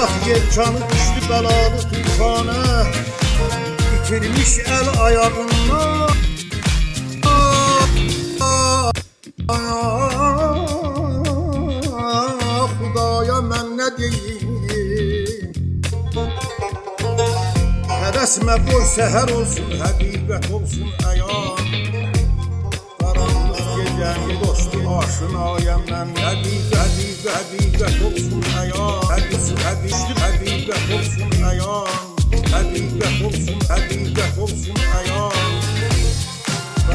Tikanı düştü belalı tufana Bitirmiş el ayağından Xudaya mən nə deyim Həvəsmə qoy səhər olsun, həqiqət olsun əyan Qaranlıq gecəni dostu aşinayəm mən həqiqət, həqiqət olsun əyan həqiqət olsun əyan Həqiqət olsun, həqiqət olsun əyan